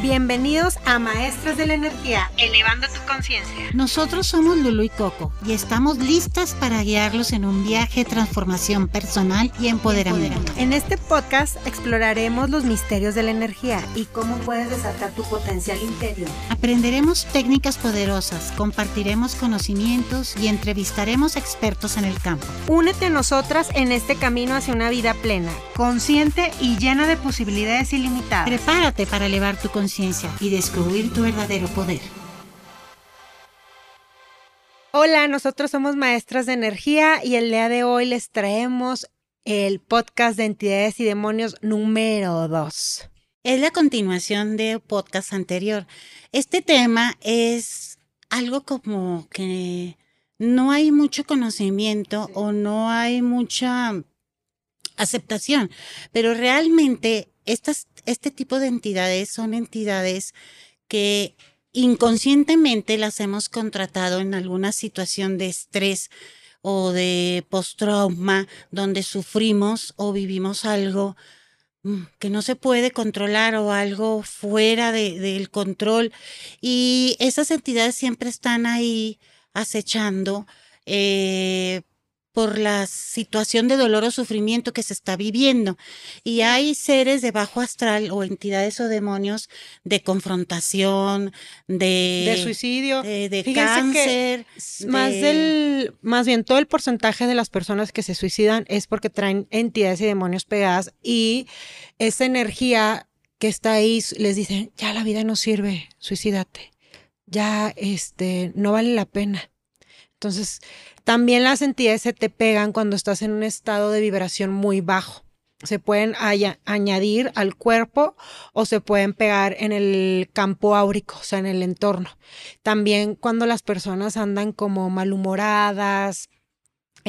Bienvenidos a Maestras de la Energía, elevando tu conciencia. Nosotros somos Lulu y Coco y estamos listas para guiarlos en un viaje de transformación personal y empoderamiento. En este podcast exploraremos los misterios de la energía y cómo puedes desatar tu potencial interior. Aprenderemos técnicas poderosas, compartiremos conocimientos y entrevistaremos expertos en el campo. Únete a nosotras en este camino hacia una vida plena, consciente y llena de posibilidades ilimitadas. Prepárate para elevar tu conciencia y descubrir tu verdadero poder. Hola, nosotros somos maestras de energía y el día de hoy les traemos el podcast de entidades y demonios número 2. Es la continuación del podcast anterior. Este tema es algo como que no hay mucho conocimiento o no hay mucha aceptación, pero realmente estas este tipo de entidades son entidades que inconscientemente las hemos contratado en alguna situación de estrés o de post-trauma donde sufrimos o vivimos algo mm, que no se puede controlar o algo fuera del control. Y esas entidades siempre están ahí acechando eh, por la situación de dolor o sufrimiento que se está viviendo. Y hay seres de bajo astral o entidades o demonios de confrontación, de, de suicidio, de, cáncer. más del, más bien todo el porcentaje de las personas que se suicidan es porque traen entidades y demonios pegadas y esa energía que está ahí les dice, ya la vida no sirve, suicídate. Ya este no vale la pena. Entonces, también las entidades se te pegan cuando estás en un estado de vibración muy bajo. Se pueden añadir al cuerpo o se pueden pegar en el campo áurico, o sea, en el entorno. También cuando las personas andan como malhumoradas,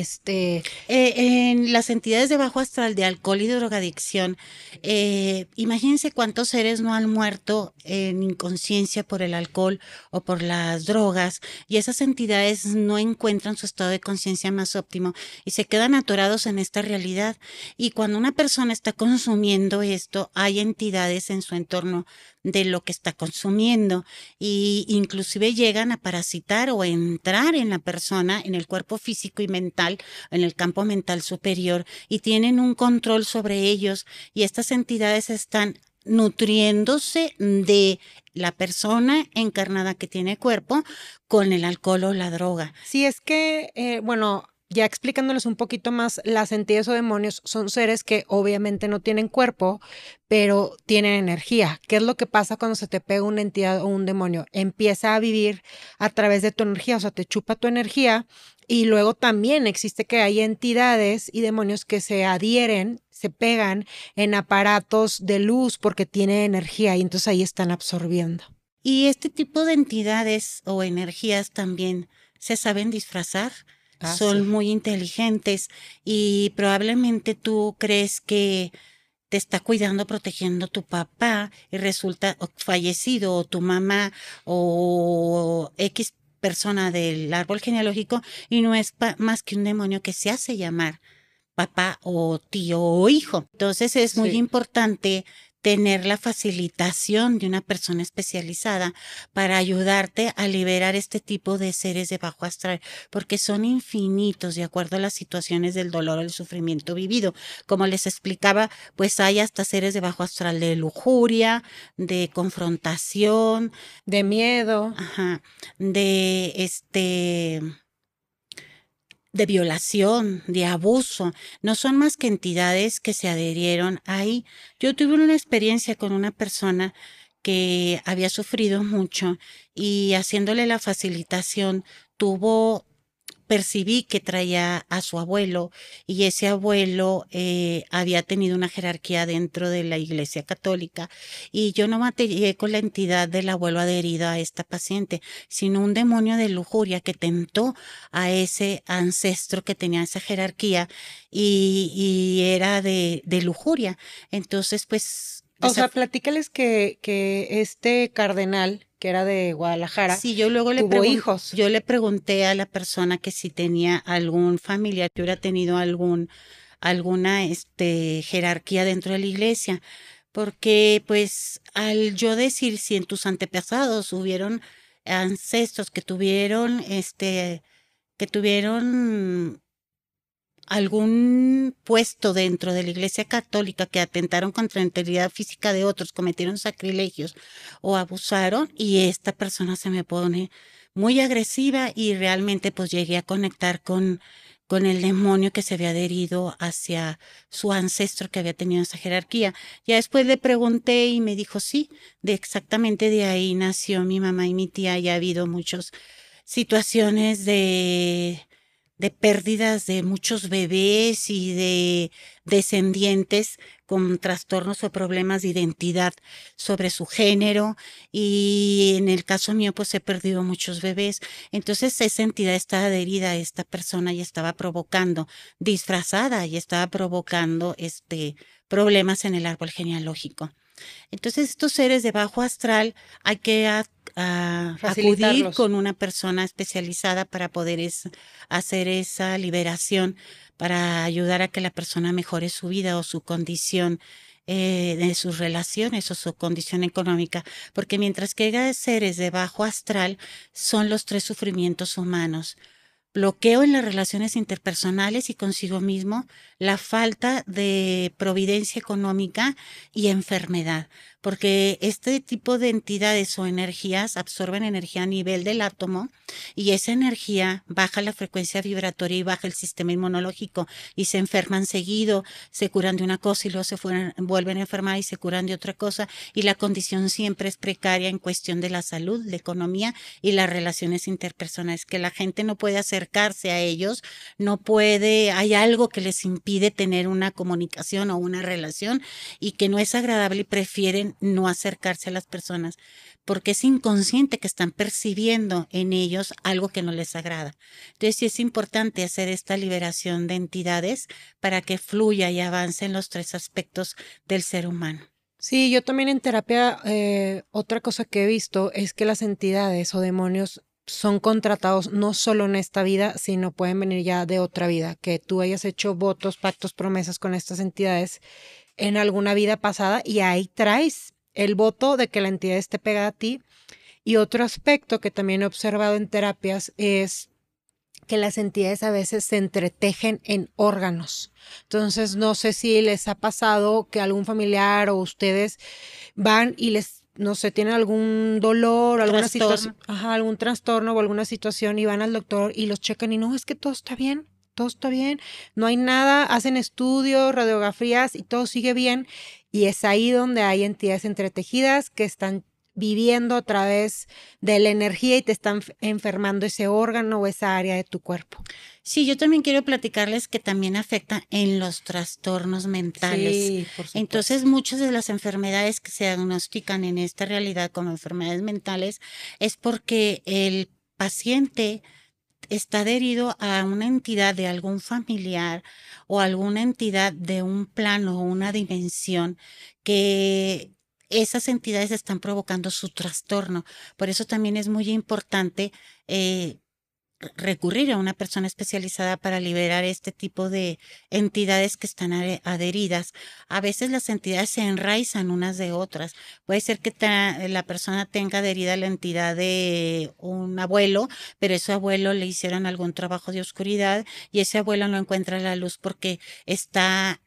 este, eh, en las entidades de bajo astral de alcohol y drogadicción, eh, imagínense cuántos seres no han muerto en inconsciencia por el alcohol o por las drogas y esas entidades no encuentran su estado de conciencia más óptimo y se quedan atorados en esta realidad. Y cuando una persona está consumiendo esto, hay entidades en su entorno de lo que está consumiendo y inclusive llegan a parasitar o entrar en la persona, en el cuerpo físico y mental, en el campo mental superior y tienen un control sobre ellos y estas entidades están nutriéndose de la persona encarnada que tiene cuerpo con el alcohol o la droga. Si es que, eh, bueno, ya explicándoles un poquito más, las entidades o demonios son seres que obviamente no tienen cuerpo, pero tienen energía. ¿Qué es lo que pasa cuando se te pega una entidad o un demonio? Empieza a vivir a través de tu energía, o sea, te chupa tu energía y luego también existe que hay entidades y demonios que se adhieren, se pegan en aparatos de luz porque tienen energía y entonces ahí están absorbiendo. Y este tipo de entidades o energías también se saben disfrazar Ah, son muy inteligentes y probablemente tú crees que te está cuidando, protegiendo tu papá y resulta fallecido o tu mamá o X persona del árbol genealógico y no es más que un demonio que se hace llamar papá o tío o hijo. Entonces es muy importante tener la facilitación de una persona especializada para ayudarte a liberar este tipo de seres de bajo astral, porque son infinitos de acuerdo a las situaciones del dolor o el sufrimiento vivido. Como les explicaba, pues hay hasta seres de bajo astral de lujuria, de confrontación, de miedo, ajá, de este de violación, de abuso, no son más que entidades que se adherieron ahí. Yo tuve una experiencia con una persona que había sufrido mucho y haciéndole la facilitación tuvo percibí que traía a su abuelo y ese abuelo eh, había tenido una jerarquía dentro de la iglesia católica y yo no maté con la entidad del abuelo adherido a esta paciente, sino un demonio de lujuria que tentó a ese ancestro que tenía esa jerarquía y, y era de, de lujuria. Entonces, pues... O sea, platícales que, que este cardenal que era de Guadalajara, sí, yo luego le tuvo hijos. Yo le pregunté a la persona que si tenía algún familiar que hubiera tenido algún alguna este jerarquía dentro de la iglesia. porque pues al yo decir si en tus antepasados hubieron ancestros que tuvieron este que tuvieron algún puesto dentro de la Iglesia Católica que atentaron contra la integridad física de otros, cometieron sacrilegios o abusaron y esta persona se me pone muy agresiva y realmente pues llegué a conectar con con el demonio que se había adherido hacia su ancestro que había tenido esa jerarquía. Ya después le pregunté y me dijo, sí, de exactamente de ahí nació mi mamá y mi tía y ha habido muchas situaciones de de pérdidas de muchos bebés y de descendientes con trastornos o problemas de identidad sobre su género y en el caso mío pues he perdido muchos bebés. Entonces esa entidad está adherida a esta persona y estaba provocando, disfrazada y estaba provocando este problemas en el árbol genealógico. Entonces estos seres de bajo astral hay que acudir con una persona especializada para poder hacer esa liberación, para ayudar a que la persona mejore su vida o su condición eh, de sus relaciones o su condición económica, porque mientras que hay seres de bajo astral son los tres sufrimientos humanos, bloqueo en las relaciones interpersonales y consigo mismo, la falta de providencia económica y enfermedad porque este tipo de entidades o energías absorben energía a nivel del átomo y esa energía baja la frecuencia vibratoria y baja el sistema inmunológico y se enferman seguido, se curan de una cosa y luego se vuelven a enfermar y se curan de otra cosa y la condición siempre es precaria en cuestión de la salud, la economía y las relaciones interpersonales, que la gente no puede acercarse a ellos, no puede, hay algo que les impide tener una comunicación o una relación y que no es agradable y prefieren no acercarse a las personas porque es inconsciente que están percibiendo en ellos algo que no les agrada. Entonces sí es importante hacer esta liberación de entidades para que fluya y avance en los tres aspectos del ser humano. Sí, yo también en terapia, eh, otra cosa que he visto es que las entidades o demonios son contratados no solo en esta vida, sino pueden venir ya de otra vida, que tú hayas hecho votos, pactos, promesas con estas entidades en alguna vida pasada y ahí traes el voto de que la entidad esté pegada a ti. Y otro aspecto que también he observado en terapias es que las entidades a veces se entretejen en órganos. Entonces, no sé si les ha pasado que algún familiar o ustedes van y les, no sé, tienen algún dolor, alguna situación, algún trastorno o alguna situación y van al doctor y los checan y no, es que todo está bien todo está bien, no hay nada, hacen estudios, radiografías y todo sigue bien. Y es ahí donde hay entidades entretejidas que están viviendo a través de la energía y te están enfermando ese órgano o esa área de tu cuerpo. Sí, yo también quiero platicarles que también afecta en los trastornos mentales. Sí, por Entonces, muchas de las enfermedades que se diagnostican en esta realidad como enfermedades mentales es porque el paciente está adherido a una entidad de algún familiar o alguna entidad de un plano o una dimensión que esas entidades están provocando su trastorno. Por eso también es muy importante eh, recurrir a una persona especializada para liberar este tipo de entidades que están adheridas. A veces las entidades se enraizan unas de otras. Puede ser que la persona tenga adherida la entidad de un abuelo, pero ese abuelo le hicieron algún trabajo de oscuridad y ese abuelo no encuentra la luz porque está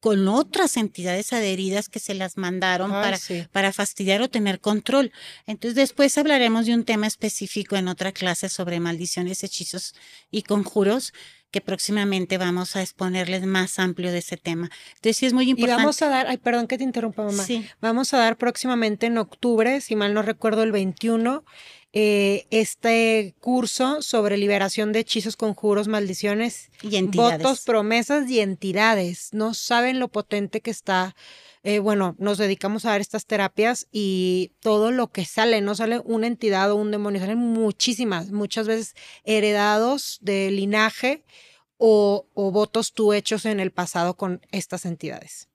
con otras entidades adheridas que se las mandaron para, para fastidiar o tener control. Entonces después hablaremos de un tema específico en otra clase sobre maldiciones, hechizos y conjuros que próximamente vamos a exponerles más amplio de ese tema. Entonces sí es muy importante. Y vamos a dar, ay, perdón que te interrumpa mamá. Sí. Vamos a dar próximamente en octubre, si mal no recuerdo, el 21, eh, este curso sobre liberación de hechizos, conjuros, maldiciones, y votos, promesas y entidades. No saben lo potente que está. Eh, bueno, nos dedicamos a dar estas terapias y todo lo que sale, no sale una entidad o un demonio, salen muchísimas, muchas veces heredados de linaje o, o votos tú hechos en el pasado con estas entidades.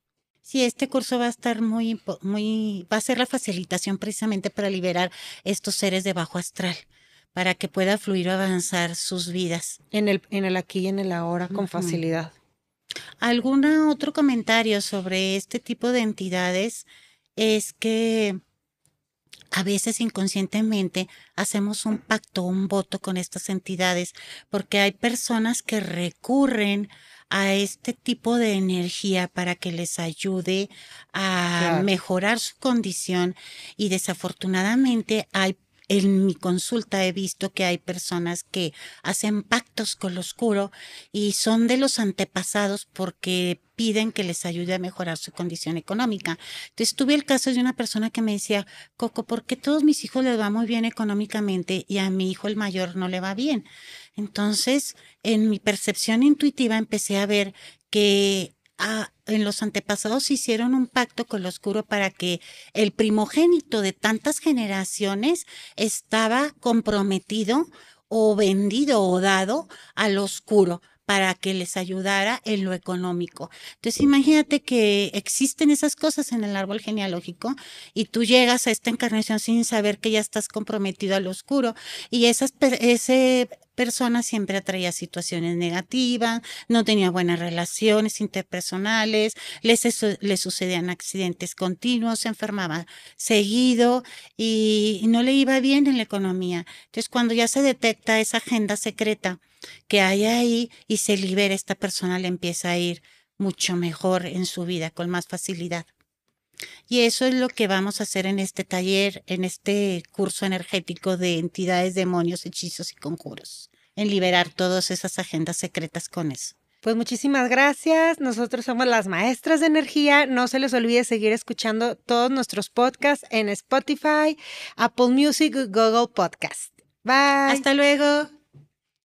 Sí, este curso va a estar muy, muy, va a ser la facilitación precisamente para liberar estos seres de bajo astral, para que pueda fluir o avanzar sus vidas. En el, en el aquí y en el ahora con facilidad. ¿Algún otro comentario sobre este tipo de entidades? Es que a veces inconscientemente hacemos un pacto, un voto con estas entidades, porque hay personas que recurren a este tipo de energía para que les ayude a mejorar su condición. Y desafortunadamente hay en mi consulta he visto que hay personas que hacen pactos con lo oscuro y son de los antepasados porque piden que les ayude a mejorar su condición económica. Entonces tuve el caso de una persona que me decía, Coco, ¿por qué todos mis hijos les va muy bien económicamente y a mi hijo el mayor no le va bien? Entonces, en mi percepción intuitiva empecé a ver que en los antepasados hicieron un pacto con lo oscuro para que el primogénito de tantas generaciones estaba comprometido o vendido o dado al oscuro para que les ayudara en lo económico. Entonces, imagínate que existen esas cosas en el árbol genealógico y tú llegas a esta encarnación sin saber que ya estás comprometido al oscuro y esas, ese persona siempre atraía situaciones negativas, no tenía buenas relaciones interpersonales, les, le sucedían accidentes continuos, se enfermaba seguido y no le iba bien en la economía. Entonces, cuando ya se detecta esa agenda secreta que hay ahí y se libera, esta persona le empieza a ir mucho mejor en su vida, con más facilidad. Y eso es lo que vamos a hacer en este taller, en este curso energético de entidades, demonios, hechizos y conjuros, en liberar todas esas agendas secretas con eso. Pues muchísimas gracias. Nosotros somos las maestras de energía. No se les olvide seguir escuchando todos nuestros podcasts en Spotify, Apple Music, Google Podcast. Bye. Hasta luego.